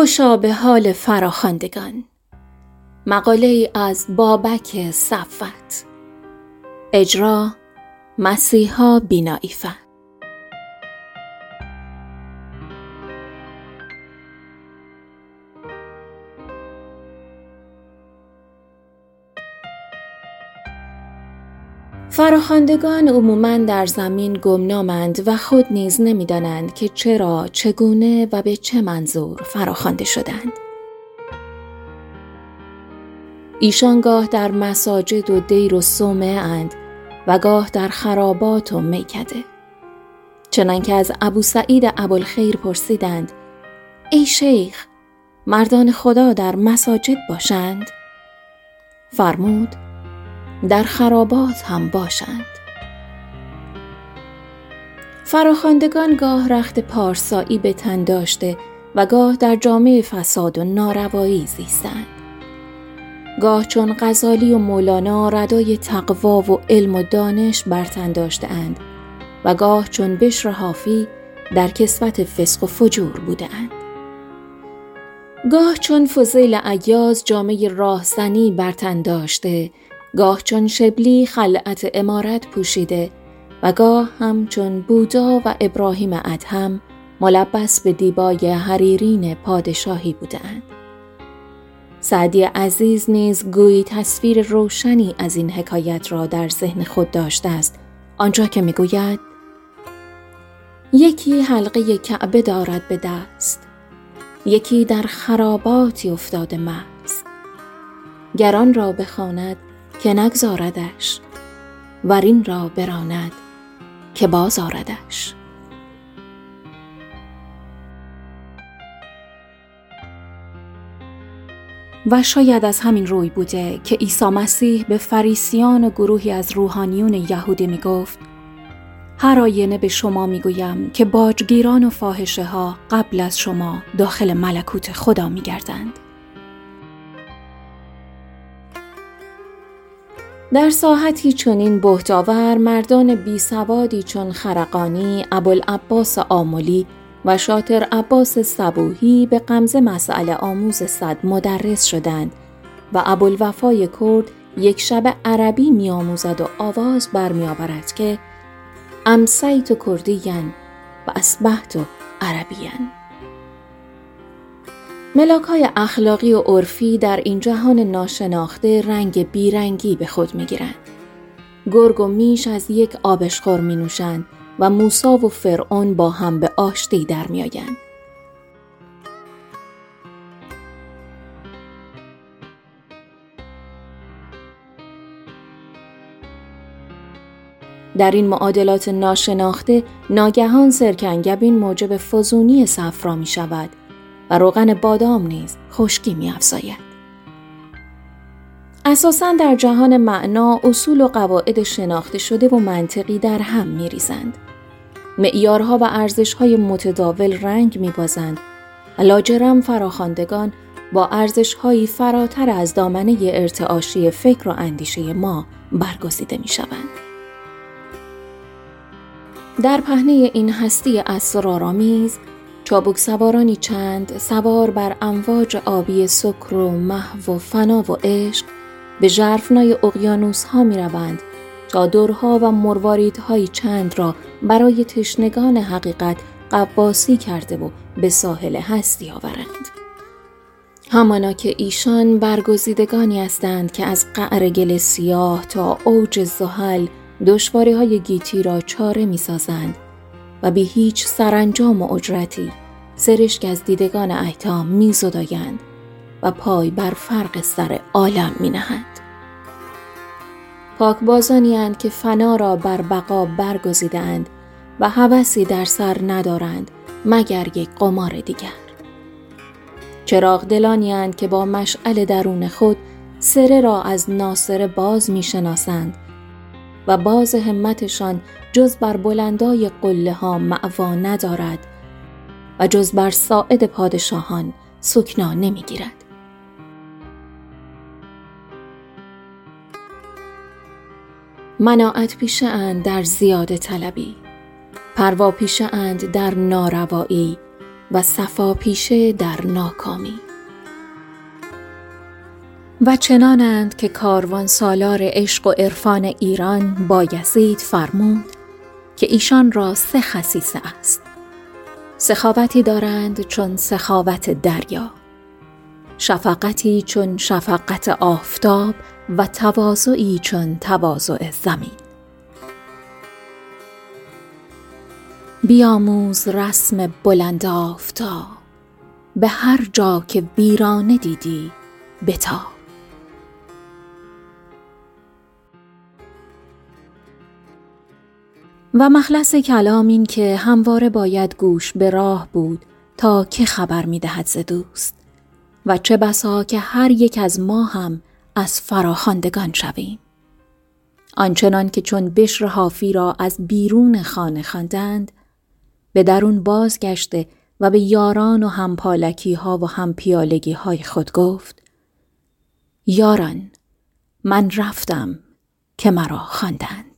خوشا به حال فراخواندگان. مقاله از بابک صفت اجرا مسیحا بیناییفه فراخواندگان عموما در زمین گمنامند و خود نیز نمی‌دانند که چرا چگونه و به چه منظور فراخوانده شدند. ایشان گاه در مساجد و دیر و صومعه اند و گاه در خرابات و میکده. چنانکه از ابو سعید ابوالخیر پرسیدند ای شیخ مردان خدا در مساجد باشند؟ فرمود در خرابات هم باشند. فراخواندگان گاه رخت پارسایی به تن داشته و گاه در جامعه فساد و ناروایی زیستند. گاه چون غزالی و مولانا ردای تقوا و علم و دانش برتن داشتهاند و گاه چون بشر حافی در کسوت فسق و فجور بودند گاه چون فضیل عیاز جامعه راهزنی برتن داشته گاه چون شبلی خلعت امارت پوشیده و گاه هم چون بودا و ابراهیم ادهم ملبس به دیبای حریرین پادشاهی بودند. سعدی عزیز نیز گویی تصویر روشنی از این حکایت را در ذهن خود داشته است آنجا که می‌گوید یکی حلقه کعبه دارد به دست یکی در خراباتی افتاده مست گران را بخواند که نگذاردش ورین را براند که بازاردش و شاید از همین روی بوده که عیسی مسیح به فریسیان و گروهی از روحانیون یهودی می گفت هر آینه به شما می گویم که باجگیران و فاحشه ها قبل از شما داخل ملکوت خدا می گردند. در ساحتی چنین بهتاور مردان بی سوادی چون خرقانی، ابوالعباس آملی و شاطر عباس صبوهی به قمزه مسئله آموز صد مدرس شدند و ابوالوفای کرد یک شب عربی میآموزد و آواز برمیآورد که امسیت کردیین و اسبحت عربیین ملاک های اخلاقی و عرفی در این جهان ناشناخته رنگ بیرنگی به خود می گیرند. گرگ و میش از یک آبشخور می نوشند و موسا و فرعون با هم به آشتی در می آیند. در این معادلات ناشناخته ناگهان سرکنگبین موجب فزونی صفرا می شود و روغن بادام نیز خشکی می افزاید. اساسا در جهان معنا اصول و قواعد شناخته شده و منطقی در هم می ریزند. معیارها و ارزشهای متداول رنگ می بازند و لاجرم فراخواندگان با ارزشهایی فراتر از دامنه ارتعاشی فکر و اندیشه ما برگزیده می شوند. در پهنه این هستی اسرارآمیز چابک سوارانی چند سوار بر امواج آبی سکر و محو و فنا و عشق به ژرفنای اقیانوس ها می روند تا دورها و مرواریدهای چند را برای تشنگان حقیقت قواسی کرده و به ساحل هستی آورند. همانا که ایشان برگزیدگانی هستند که از قعر گل سیاه تا اوج زحل دشواری های گیتی را چاره می سازند و بی هیچ سرانجام و اجرتی سرشک از دیدگان ایتام می زدایند و پای بر فرق سر عالم می نهند. پاکبازانی که فنا را بر بقا برگزیدند و هوسی در سر ندارند مگر یک قمار دیگر. چراغ دلانی که با مشعل درون خود سره را از ناصر باز می شناسند و باز همتشان جز بر بلندای قله ها معوا ندارد و جز بر ساعد پادشاهان سکنا نمی‌گیرد. مناعت پیشه اند در زیاده طلبی پروا پیشه اند در ناروایی و صفا پیشه در ناکامی و چنانند که کاروان سالار عشق و عرفان ایران بایزید فرمود که ایشان را سه خصیصه است. سخاوتی دارند چون سخاوت دریا شفقتی چون شفقت آفتاب و تواضعی چون تواضع زمین. بیاموز رسم بلند آفتاب به هر جا که ویرانه دیدی بتا و مخلص کلام این که همواره باید گوش به راه بود تا که خبر می دهد ز دوست. و چه بسا که هر یک از ما هم از فراخواندگان شویم. آنچنان که چون بشر حافی را از بیرون خانه خواندند به درون بازگشته و به یاران و همپالکی ها و همپیالگی های خود گفت یاران من رفتم که مرا خواندند.